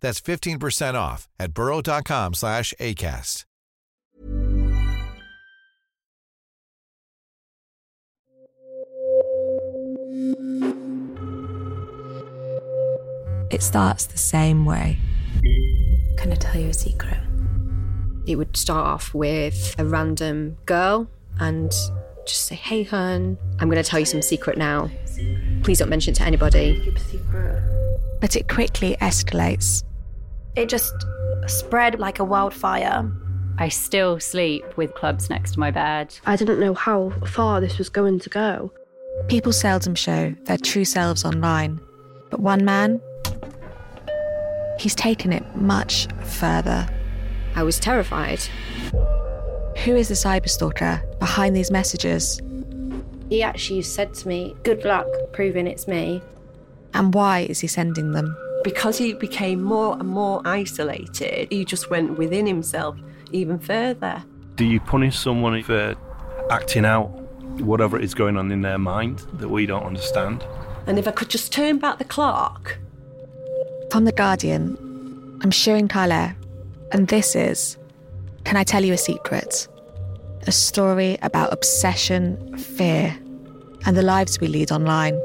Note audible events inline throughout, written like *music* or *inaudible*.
That's 15% off at burrow.com slash ACAST. It starts the same way. Can I tell you a secret? It would start off with a random girl and just say, Hey, hun, I'm going to tell you some secret now. Please don't mention it to anybody. Keep a secret. But it quickly escalates. It just spread like a wildfire. I still sleep with clubs next to my bed. I didn't know how far this was going to go. People seldom show their true selves online. But one man, he's taken it much further. I was terrified. Who is the cyberstalker behind these messages? He actually said to me, Good luck proving it's me. And why is he sending them? Because he became more and more isolated, he just went within himself even further. Do you punish someone for acting out whatever is going on in their mind that we don't understand? And if I could just turn back the clock. From The Guardian, I'm Sirin Kale, and this is Can I Tell You a Secret? A story about obsession, fear, and the lives we lead online.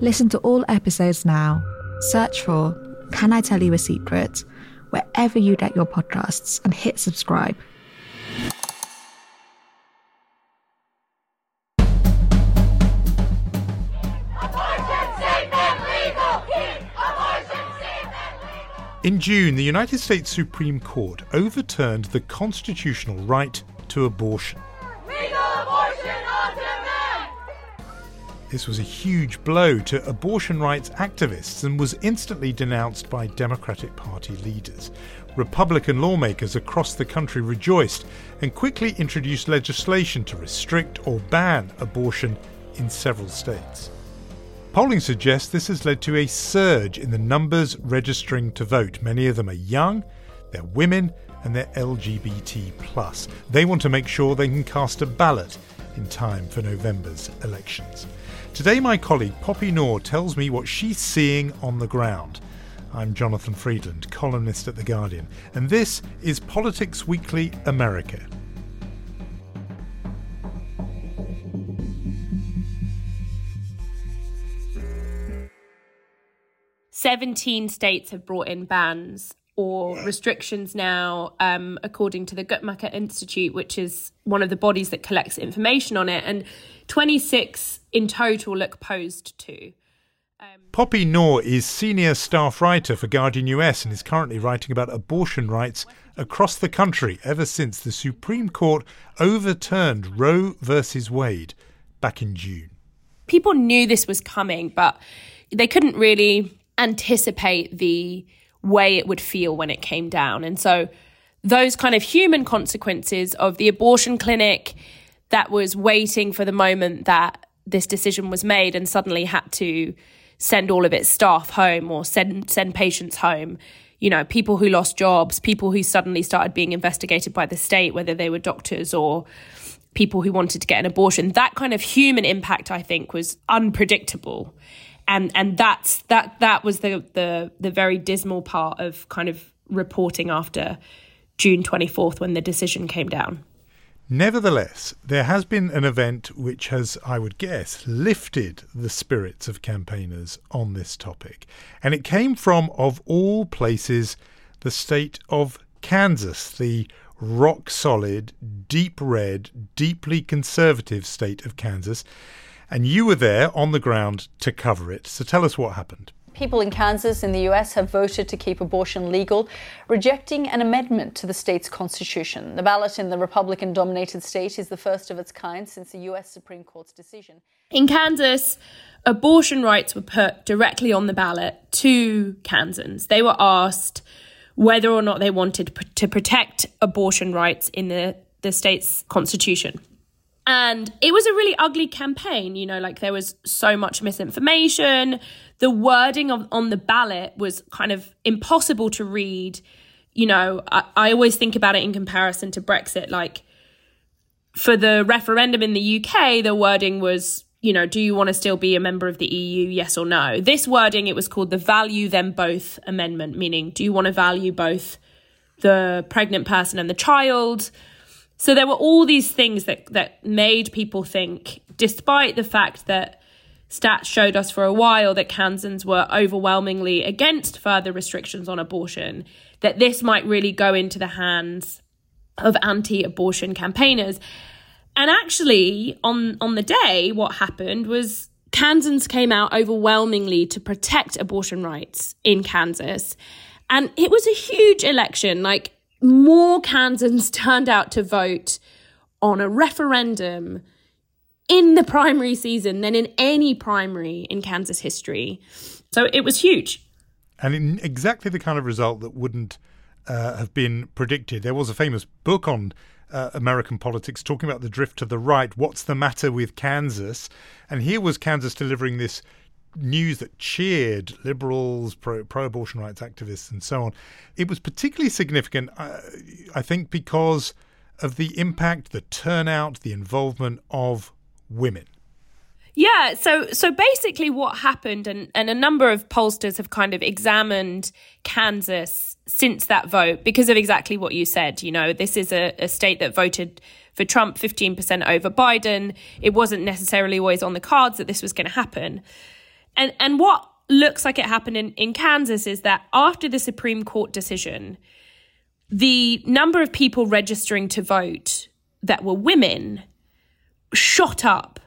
Listen to all episodes now. Search for Can I Tell You a Secret? wherever you get your podcasts and hit subscribe. In June, the United States Supreme Court overturned the constitutional right to abortion. This was a huge blow to abortion rights activists and was instantly denounced by Democratic Party leaders. Republican lawmakers across the country rejoiced and quickly introduced legislation to restrict or ban abortion in several states. Polling suggests this has led to a surge in the numbers registering to vote. Many of them are young, they're women, and they're LGBT. They want to make sure they can cast a ballot in time for November's elections. Today, my colleague Poppy Noor tells me what she's seeing on the ground. I'm Jonathan Freedland, columnist at The Guardian, and this is Politics Weekly America. 17 states have brought in bans or restrictions now, um, according to the Guttmacher Institute, which is one of the bodies that collects information on it. And 26 in total look posed to. Um, Poppy Noor is senior staff writer for Guardian US and is currently writing about abortion rights across the country ever since the Supreme Court overturned Roe versus Wade back in June. People knew this was coming, but they couldn't really anticipate the way it would feel when it came down. And so those kind of human consequences of the abortion clinic that was waiting for the moment that this decision was made and suddenly had to send all of its staff home or send send patients home you know people who lost jobs people who suddenly started being investigated by the state whether they were doctors or people who wanted to get an abortion that kind of human impact i think was unpredictable and and that's that that was the the the very dismal part of kind of reporting after June 24th when the decision came down. Nevertheless, there has been an event which has, I would guess, lifted the spirits of campaigners on this topic. And it came from, of all places, the state of Kansas, the rock solid, deep red, deeply conservative state of Kansas. And you were there on the ground to cover it. So tell us what happened. People in Kansas in the US have voted to keep abortion legal, rejecting an amendment to the state's constitution. The ballot in the Republican dominated state is the first of its kind since the US Supreme Court's decision. In Kansas, abortion rights were put directly on the ballot to Kansans. They were asked whether or not they wanted to protect abortion rights in the, the state's constitution. And it was a really ugly campaign, you know, like there was so much misinformation. The wording of, on the ballot was kind of impossible to read. You know, I, I always think about it in comparison to Brexit. Like for the referendum in the UK, the wording was, you know, do you want to still be a member of the EU? Yes or no. This wording, it was called the Value Them Both Amendment, meaning do you want to value both the pregnant person and the child? So there were all these things that that made people think, despite the fact that stats showed us for a while that Kansans were overwhelmingly against further restrictions on abortion, that this might really go into the hands of anti-abortion campaigners. And actually, on on the day, what happened was Kansans came out overwhelmingly to protect abortion rights in Kansas. And it was a huge election. Like more Kansans *laughs* turned out to vote on a referendum in the primary season than in any primary in Kansas history. So it was huge. And in exactly the kind of result that wouldn't uh, have been predicted. There was a famous book on uh, American politics talking about the drift to the right. What's the matter with Kansas? And here was Kansas delivering this news that cheered liberals, pro abortion rights activists, and so on. It was particularly significant, uh, I think, because of the impact, the turnout, the involvement of women. Yeah, so so basically what happened and, and a number of pollsters have kind of examined Kansas since that vote because of exactly what you said. You know, this is a, a state that voted for Trump 15% over Biden. It wasn't necessarily always on the cards that this was going to happen. And and what looks like it happened in, in Kansas is that after the Supreme Court decision, the number of people registering to vote that were women shot up.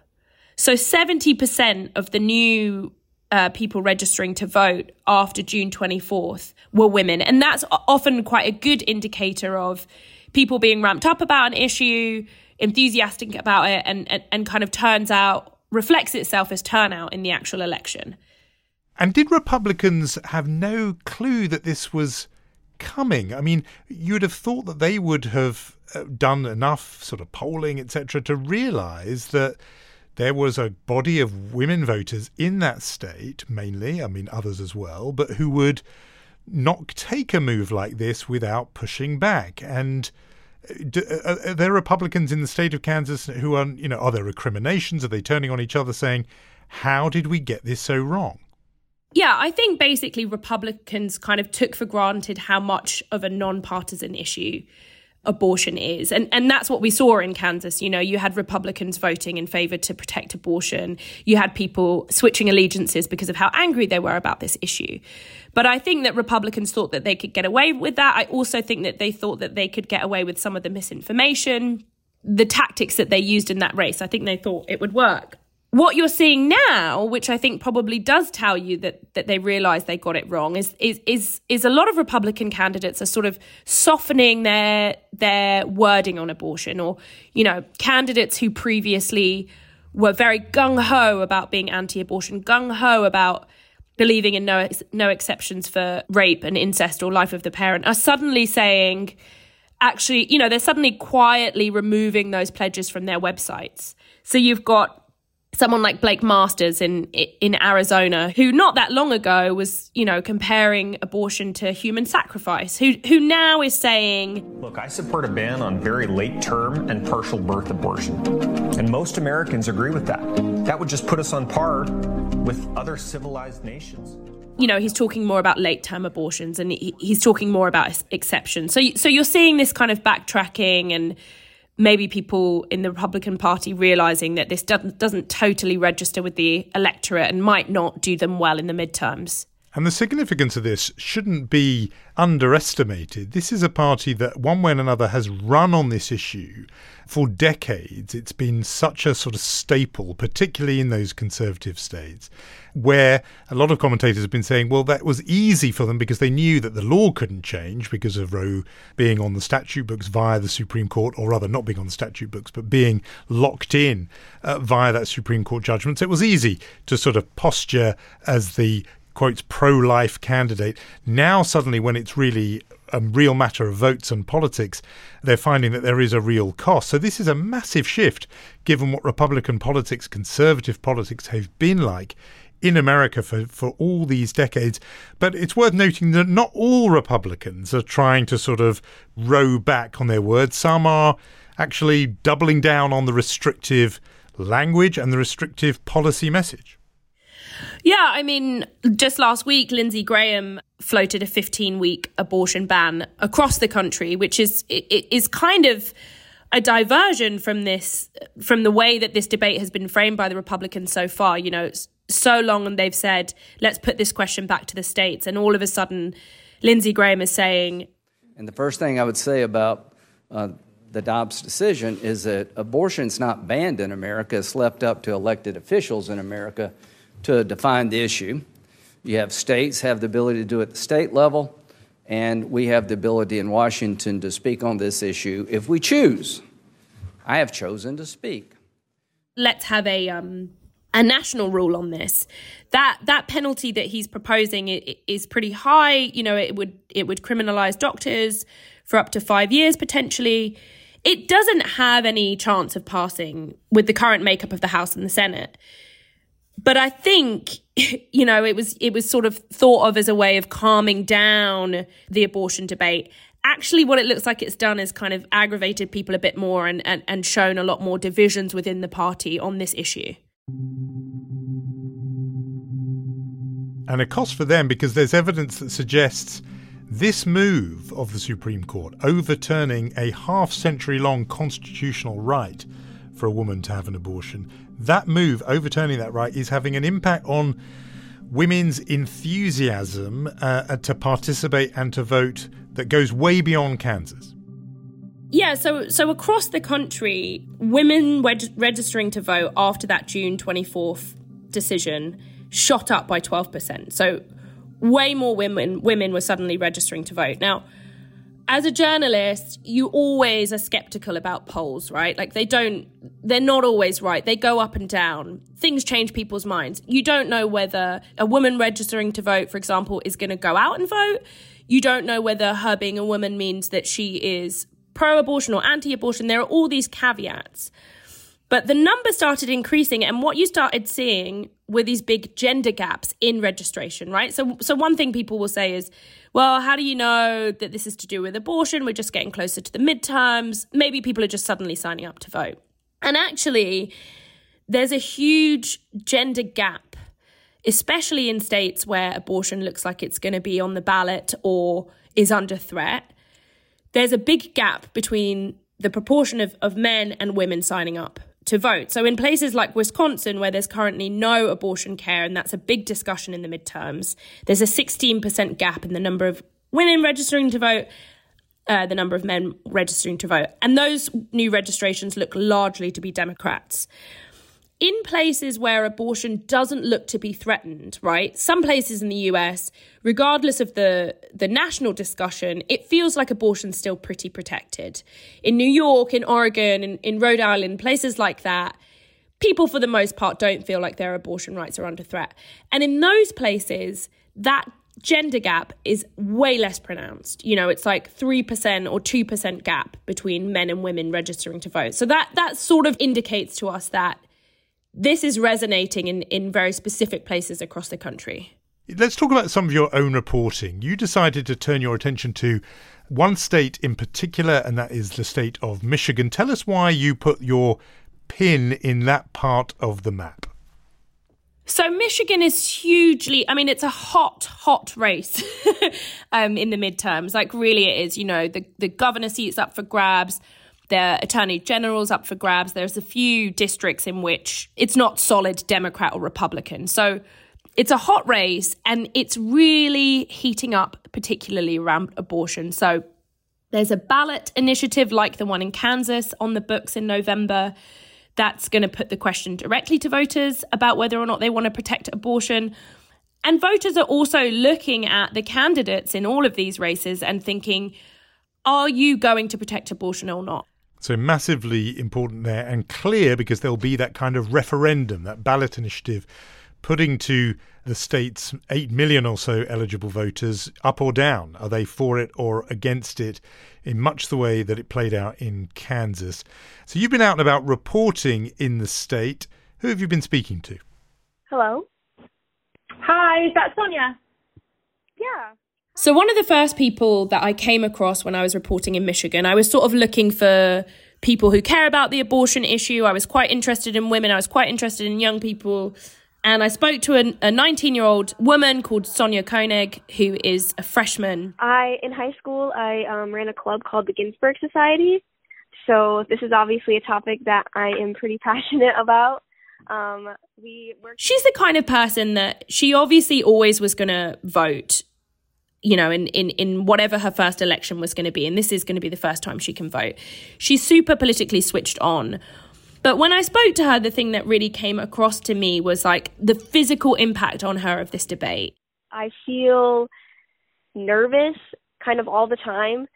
So 70% of the new uh, people registering to vote after June 24th were women. And that's often quite a good indicator of people being ramped up about an issue, enthusiastic about it, and, and, and kind of turns out reflects itself as turnout in the actual election. And did Republicans have no clue that this was coming? I mean, you'd have thought that they would have uh, done enough sort of polling, etc., to realise that there was a body of women voters in that state, mainly, I mean, others as well, but who would not take a move like this without pushing back. And do, uh, are there Republicans in the state of Kansas who are, you know, are there recriminations? Are they turning on each other saying, how did we get this so wrong? Yeah, I think basically Republicans kind of took for granted how much of a nonpartisan issue abortion is. And and that's what we saw in Kansas. You know, you had Republicans voting in favor to protect abortion. You had people switching allegiances because of how angry they were about this issue. But I think that Republicans thought that they could get away with that. I also think that they thought that they could get away with some of the misinformation, the tactics that they used in that race. I think they thought it would work. What you're seeing now, which I think probably does tell you that that they realize they got it wrong, is is is is a lot of Republican candidates are sort of softening their their wording on abortion or, you know, candidates who previously were very gung ho about being anti-abortion, gung ho about believing in no no exceptions for rape and incest or life of the parent are suddenly saying actually you know they're suddenly quietly removing those pledges from their websites. So you've got someone like Blake Masters in in Arizona who not that long ago was you know comparing abortion to human sacrifice who who now is saying look I support a ban on very late term and partial birth abortion. And most Americans agree with that. That would just put us on par with other civilized nations. you know he's talking more about late term abortions and he, he's talking more about exceptions. So so you're seeing this kind of backtracking and maybe people in the Republican Party realizing that this doesn't, doesn't totally register with the electorate and might not do them well in the midterms. And the significance of this shouldn't be underestimated. This is a party that, one way and another, has run on this issue for decades. It's been such a sort of staple, particularly in those conservative states, where a lot of commentators have been saying, well, that was easy for them because they knew that the law couldn't change because of Roe being on the statute books via the Supreme Court, or rather, not being on the statute books, but being locked in uh, via that Supreme Court judgment. So it was easy to sort of posture as the quotes pro life candidate. Now, suddenly, when it's really a real matter of votes and politics, they're finding that there is a real cost. So, this is a massive shift given what Republican politics, conservative politics have been like in America for, for all these decades. But it's worth noting that not all Republicans are trying to sort of row back on their words. Some are actually doubling down on the restrictive language and the restrictive policy message. Yeah, I mean, just last week, Lindsey Graham floated a 15 week abortion ban across the country, which is is kind of a diversion from this from the way that this debate has been framed by the Republicans so far. You know, so long and they've said, let's put this question back to the states, and all of a sudden, Lindsey Graham is saying. And the first thing I would say about uh, the Dobbs decision is that abortion's not banned in America; it's left up to elected officials in America to define the issue. You have states have the ability to do it at the state level, and we have the ability in Washington to speak on this issue if we choose. I have chosen to speak. Let's have a um, a national rule on this. That that penalty that he's proposing is pretty high. You know, it would it would criminalize doctors for up to five years potentially. It doesn't have any chance of passing with the current makeup of the House and the Senate but I think *laughs* you know it was it was sort of thought of as a way of calming down the abortion debate. Actually, what it looks like it's done is kind of aggravated people a bit more and, and, and shown a lot more divisions within the party on this issue. And a cost for them because there's evidence that suggests this move of the Supreme Court overturning a half century long constitutional right for a woman to have an abortion that move, overturning that right, is having an impact on women's enthusiasm uh, to participate and to vote that goes way beyond Kansas. Yeah, so so across the country, women reg- registering to vote after that June 24th decision shot up by 12%. So way more women women were suddenly registering to vote. Now, as a journalist, you always are skeptical about polls, right? Like they don't, they're not always right. They go up and down. Things change people's minds. You don't know whether a woman registering to vote, for example, is going to go out and vote. You don't know whether her being a woman means that she is pro abortion or anti abortion. There are all these caveats. But the number started increasing, and what you started seeing were these big gender gaps in registration, right? So, so one thing people will say is, well, how do you know that this is to do with abortion? We're just getting closer to the midterms. Maybe people are just suddenly signing up to vote. And actually, there's a huge gender gap, especially in states where abortion looks like it's going to be on the ballot or is under threat. There's a big gap between the proportion of, of men and women signing up to vote. So, in places like Wisconsin, where there's currently no abortion care, and that's a big discussion in the midterms, there's a 16% gap in the number of women registering to vote, uh, the number of men registering to vote. And those new registrations look largely to be Democrats in places where abortion doesn't look to be threatened, right? Some places in the US, regardless of the, the national discussion, it feels like abortion's still pretty protected. In New York, in Oregon, in, in Rhode Island, places like that, people for the most part don't feel like their abortion rights are under threat. And in those places, that gender gap is way less pronounced. You know, it's like 3% or 2% gap between men and women registering to vote. So that that sort of indicates to us that this is resonating in, in very specific places across the country. Let's talk about some of your own reporting. You decided to turn your attention to one state in particular, and that is the state of Michigan. Tell us why you put your pin in that part of the map. So Michigan is hugely. I mean, it's a hot, hot race *laughs* um, in the midterms. Like, really, it is. You know, the the governor seat's up for grabs. Their attorney general's up for grabs. There's a few districts in which it's not solid Democrat or Republican. So it's a hot race and it's really heating up, particularly around abortion. So there's a ballot initiative like the one in Kansas on the books in November that's going to put the question directly to voters about whether or not they want to protect abortion. And voters are also looking at the candidates in all of these races and thinking, are you going to protect abortion or not? So massively important there and clear because there'll be that kind of referendum, that ballot initiative putting to the state's 8 million or so eligible voters up or down. Are they for it or against it in much the way that it played out in Kansas? So you've been out and about reporting in the state. Who have you been speaking to? Hello. Hi, is that Sonia? Yeah. So, one of the first people that I came across when I was reporting in Michigan, I was sort of looking for people who care about the abortion issue. I was quite interested in women, I was quite interested in young people and I spoke to a 19 year old woman called Sonia Koenig, who is a freshman. I, in high school, I um, ran a club called the Ginsburg Society. So this is obviously a topic that I am pretty *laughs* passionate about. Um, we She's the kind of person that she obviously always was going to vote, you know, in, in, in whatever her first election was going to be. And this is going to be the first time she can vote. She's super politically switched on but when I spoke to her, the thing that really came across to me was like the physical impact on her of this debate. I feel nervous kind of all the time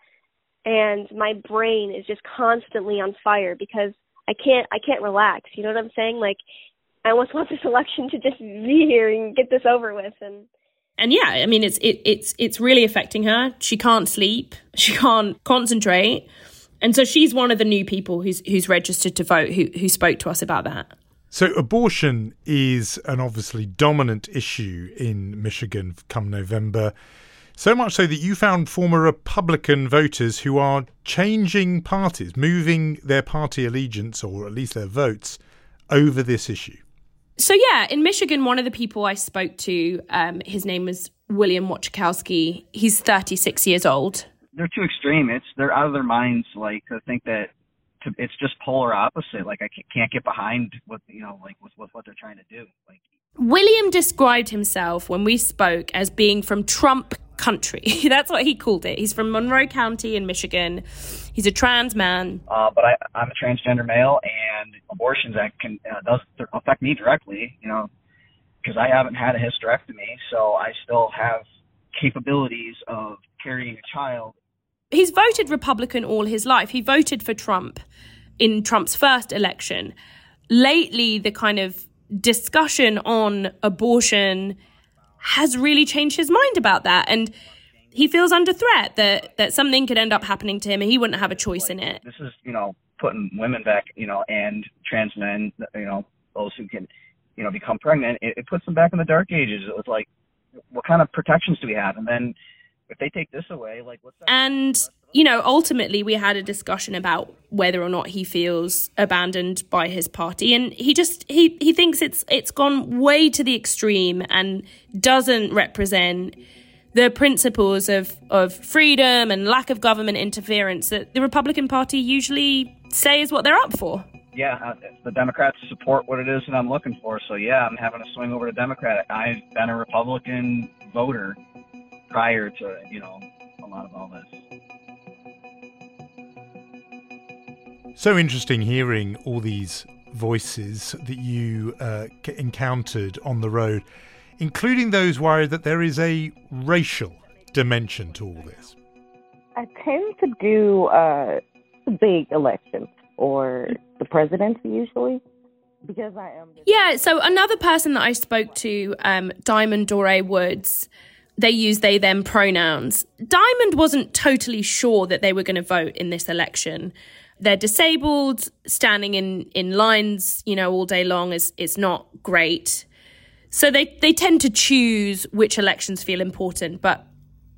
and my brain is just constantly on fire because I can't I can't relax. You know what I'm saying? Like I almost want this election to just *laughs* be here and get this over with and and yeah, I mean it's it, it's it's really affecting her. She can't sleep. She can't concentrate. And so she's one of the new people who's who's registered to vote who who spoke to us about that. So abortion is an obviously dominant issue in Michigan come November. So much so that you found former Republican voters who are changing parties, moving their party allegiance or at least their votes over this issue. So yeah, in Michigan, one of the people I spoke to, um, his name was William Wachkowski. He's 36 years old they're too extreme. It's they're out of their minds. Like to think that to, it's just polar opposite. Like I can't get behind what you know, like with, with what they're trying to do. Like William described himself when we spoke as being from Trump country. *laughs* That's what he called it. He's from Monroe County in Michigan. He's a trans man. Uh, but I, I'm a transgender male, and abortions that can uh, does affect me directly. You know, because I haven't had a hysterectomy, so I still have capabilities of carrying a child he's voted Republican all his life. He voted for Trump in Trump's first election. Lately, the kind of discussion on abortion has really changed his mind about that. And he feels under threat that, that something could end up happening to him and he wouldn't have a choice in it. This is, you know, putting women back, you know, and trans men, you know, those who can, you know, become pregnant. It, it puts them back in the dark ages. It was like, what kind of protections do we have? And then if they take this away, like what's that? And you know, ultimately we had a discussion about whether or not he feels abandoned by his party and he just he he thinks it's it's gone way to the extreme and doesn't represent the principles of of freedom and lack of government interference that the Republican Party usually say is what they're up for. Yeah, uh, the Democrats support what it is that I'm looking for. So yeah, I'm having a swing over to Democrat. I've been a Republican voter prior to you know a lot of all this. So interesting hearing all these voices that you uh, encountered on the road, including those worried that there is a racial dimension to all this. I tend to do uh, big elections or the presidency usually because I am. Yeah. So another person that I spoke to, um, Diamond Dore Woods, they use they them pronouns. Diamond wasn't totally sure that they were going to vote in this election. They're disabled, standing in, in lines, you know, all day long is is not great. So they, they tend to choose which elections feel important. But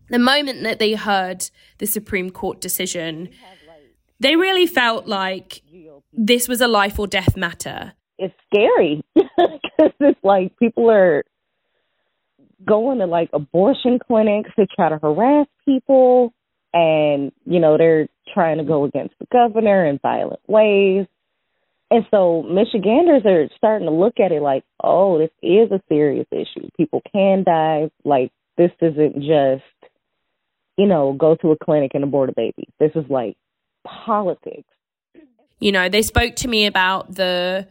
the moment that they heard the Supreme Court decision, they really felt like this was a life or death matter. It's scary *laughs* because it's like people are going to like abortion clinics to try to harass people and you know they're trying to go against the governor in violent ways And so Michiganders are starting to look at it like, oh, this is a serious issue. People can die. Like, this isn't just, you know, go to a clinic and abort a baby. This is like politics. You know, they spoke to me about the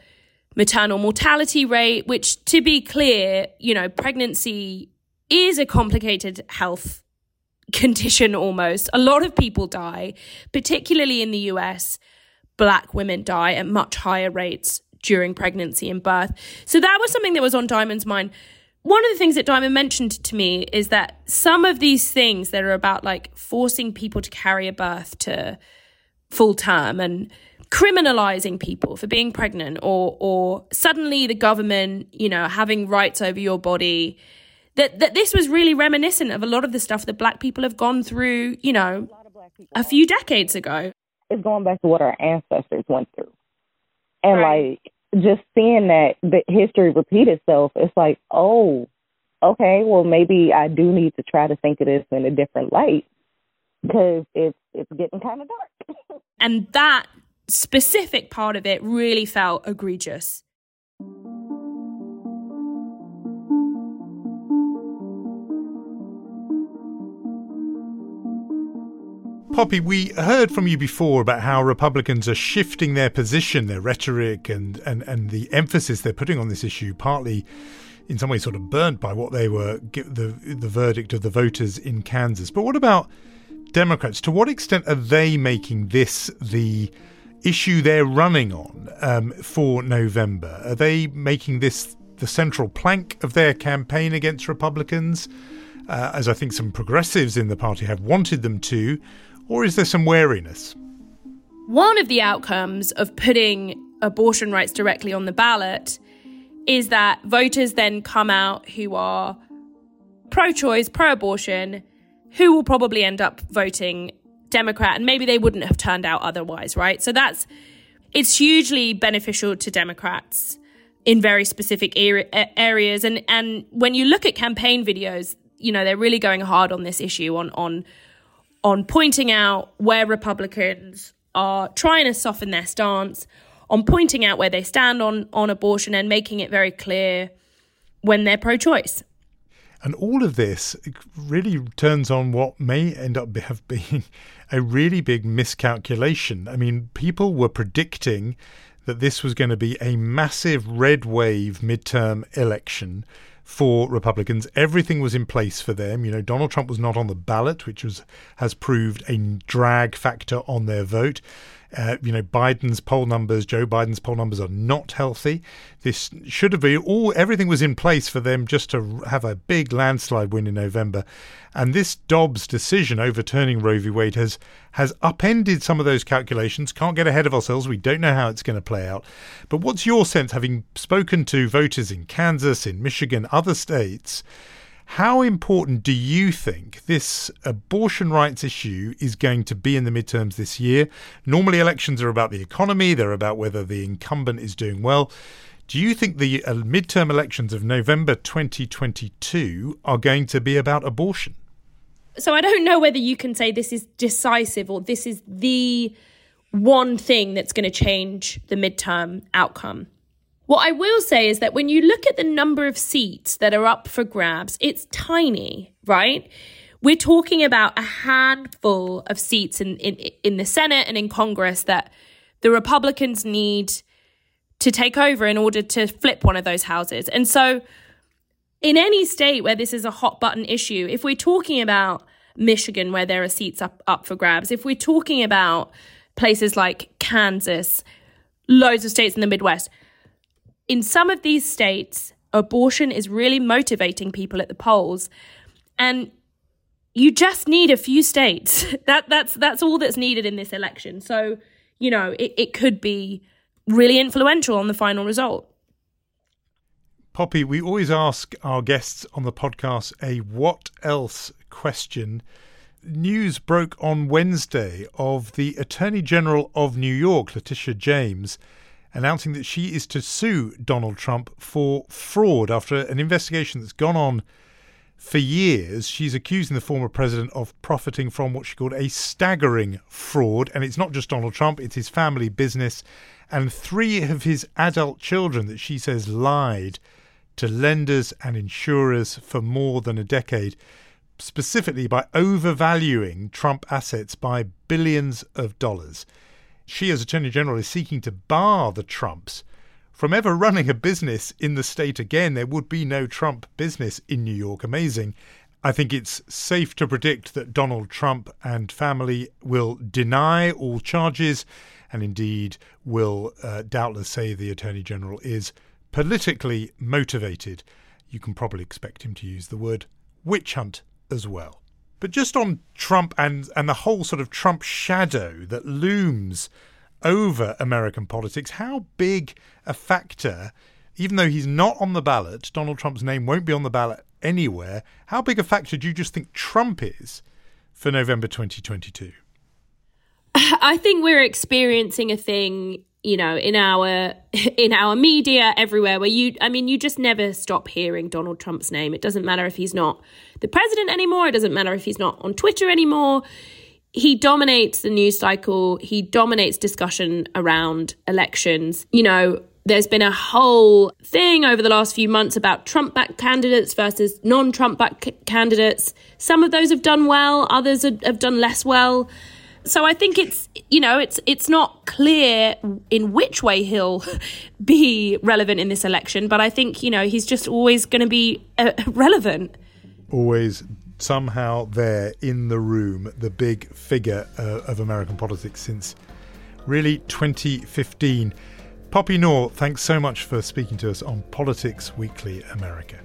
maternal mortality rate, which, to be clear, you know, pregnancy is a complicated health *laughs* condition almost. A lot of people die, particularly in the US. Black women die at much higher rates during pregnancy and birth. So that was something that was on Diamond's mind. One of the things that Diamond mentioned to me is that some of these things that are about like forcing people to carry a birth to full term and criminalizing people for being pregnant or or suddenly the government, you know, having rights over your body that that this was really reminiscent of a lot of the stuff that black people have gone through, you know, a few decades ago. It's going back to what our ancestors went through. And right. like just seeing that the history repeat itself, it's like, oh, okay, well maybe I do need to try to think of this in a different light because it's it's getting kind of dark. *laughs* and that specific part of it really felt egregious. Poppy, we heard from you before about how Republicans are shifting their position, their rhetoric, and, and, and the emphasis they're putting on this issue, partly in some ways sort of burnt by what they were, the, the verdict of the voters in Kansas. But what about Democrats? To what extent are they making this the issue they're running on um, for November? Are they making this the central plank of their campaign against Republicans? Uh, as I think some progressives in the party have wanted them to, or is there some wariness? One of the outcomes of putting abortion rights directly on the ballot is that voters then come out who are pro choice, pro abortion, who will probably end up voting Democrat, and maybe they wouldn't have turned out otherwise, right? So that's it's hugely beneficial to Democrats in very specific areas. And and when you look at campaign videos, you know they're really going hard on this issue on on on pointing out where Republicans are trying to soften their stance, on pointing out where they stand on, on abortion and making it very clear when they're pro choice. And all of this really turns on what may end up have been a really big miscalculation. I mean, people were predicting that this was going to be a massive red wave midterm election for Republicans. Everything was in place for them. You know, Donald Trump was not on the ballot, which was has proved a drag factor on their vote. Uh, you know, Biden's poll numbers, Joe Biden's poll numbers are not healthy. This should have been all, everything was in place for them just to have a big landslide win in November. And this Dobbs decision overturning Roe v. Wade has, has upended some of those calculations. Can't get ahead of ourselves. We don't know how it's going to play out. But what's your sense, having spoken to voters in Kansas, in Michigan, other states? How important do you think this abortion rights issue is going to be in the midterms this year? Normally, elections are about the economy, they're about whether the incumbent is doing well. Do you think the uh, midterm elections of November 2022 are going to be about abortion? So I don't know whether you can say this is decisive or this is the one thing that's going to change the midterm outcome. What I will say is that when you look at the number of seats that are up for grabs, it's tiny, right? We're talking about a handful of seats in, in, in the Senate and in Congress that the Republicans need to take over in order to flip one of those houses. And so, in any state where this is a hot button issue, if we're talking about Michigan, where there are seats up, up for grabs, if we're talking about places like Kansas, loads of states in the Midwest, in some of these states, abortion is really motivating people at the polls. And you just need a few states. *laughs* that that's that's all that's needed in this election. So, you know, it, it could be really influential on the final result. Poppy, we always ask our guests on the podcast a what else question. News broke on Wednesday of the Attorney General of New York, Letitia James, announcing that she is to sue Donald Trump for fraud after an investigation that's gone on For years, she's accusing the former president of profiting from what she called a staggering fraud. And it's not just Donald Trump, it's his family business and three of his adult children that she says lied to lenders and insurers for more than a decade, specifically by overvaluing Trump assets by billions of dollars. She, as Attorney General, is seeking to bar the Trumps from ever running a business in the state again. There would be no Trump business in New York. Amazing. I think it's safe to predict that Donald Trump and family will deny all charges and indeed will uh, doubtless say the Attorney General is politically motivated. You can probably expect him to use the word witch hunt as well. But just on Trump and, and the whole sort of Trump shadow that looms over American politics, how big a factor, even though he's not on the ballot, Donald Trump's name won't be on the ballot anywhere, how big a factor do you just think Trump is for November 2022? *laughs* I think we're experiencing a thing, you know, in our *laughs* in our media everywhere where you I mean you just never stop hearing Donald Trump's name. It doesn't matter if he's not the president anymore, it doesn't matter if he's not on Twitter anymore he dominates the news cycle. He dominates discussion around elections. You know, there's been a whole thing over the last few months about Trump backed candidates versus non Trump backed candidates. Some of those have done well, others have done less well. So I think it's you know it's it's not clear in which way he'll *laughs* be relevant in this election, but I think you know he's just always going to be uh, *laughs* relevant. Always somehow there in the room, the big figure uh, of American politics since really 2015. Poppy Noor, thanks so much for speaking to us on Politics Weekly America.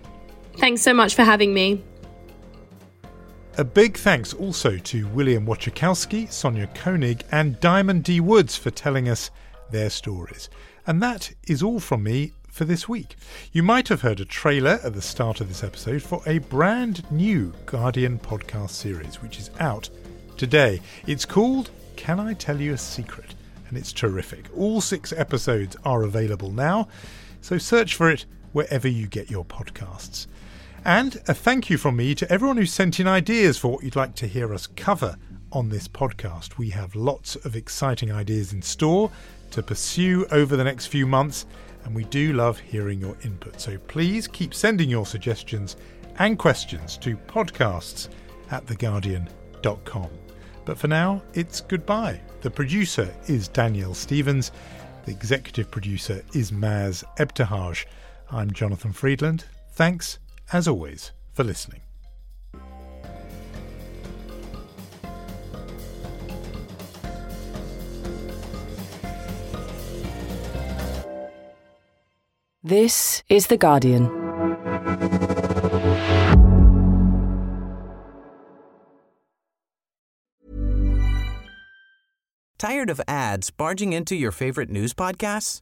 Thanks so much for having me. A big thanks also to William Wachakowski, Sonia Koenig, and Diamond D. Woods for telling us their stories. And that is all from me for this week. You might have heard a trailer at the start of this episode for a brand new Guardian podcast series, which is out today. It's called Can I Tell You a Secret? And it's terrific. All six episodes are available now, so search for it wherever you get your podcasts. And a thank you from me to everyone who sent in ideas for what you'd like to hear us cover on this podcast. We have lots of exciting ideas in store to pursue over the next few months, and we do love hearing your input. So please keep sending your suggestions and questions to podcasts at theguardian.com. But for now, it's goodbye. The producer is Danielle Stevens. The executive producer is Maz Ebtehaj. I'm Jonathan Freedland. Thanks, as always, for listening. This is The Guardian. Tired of ads barging into your favorite news podcasts?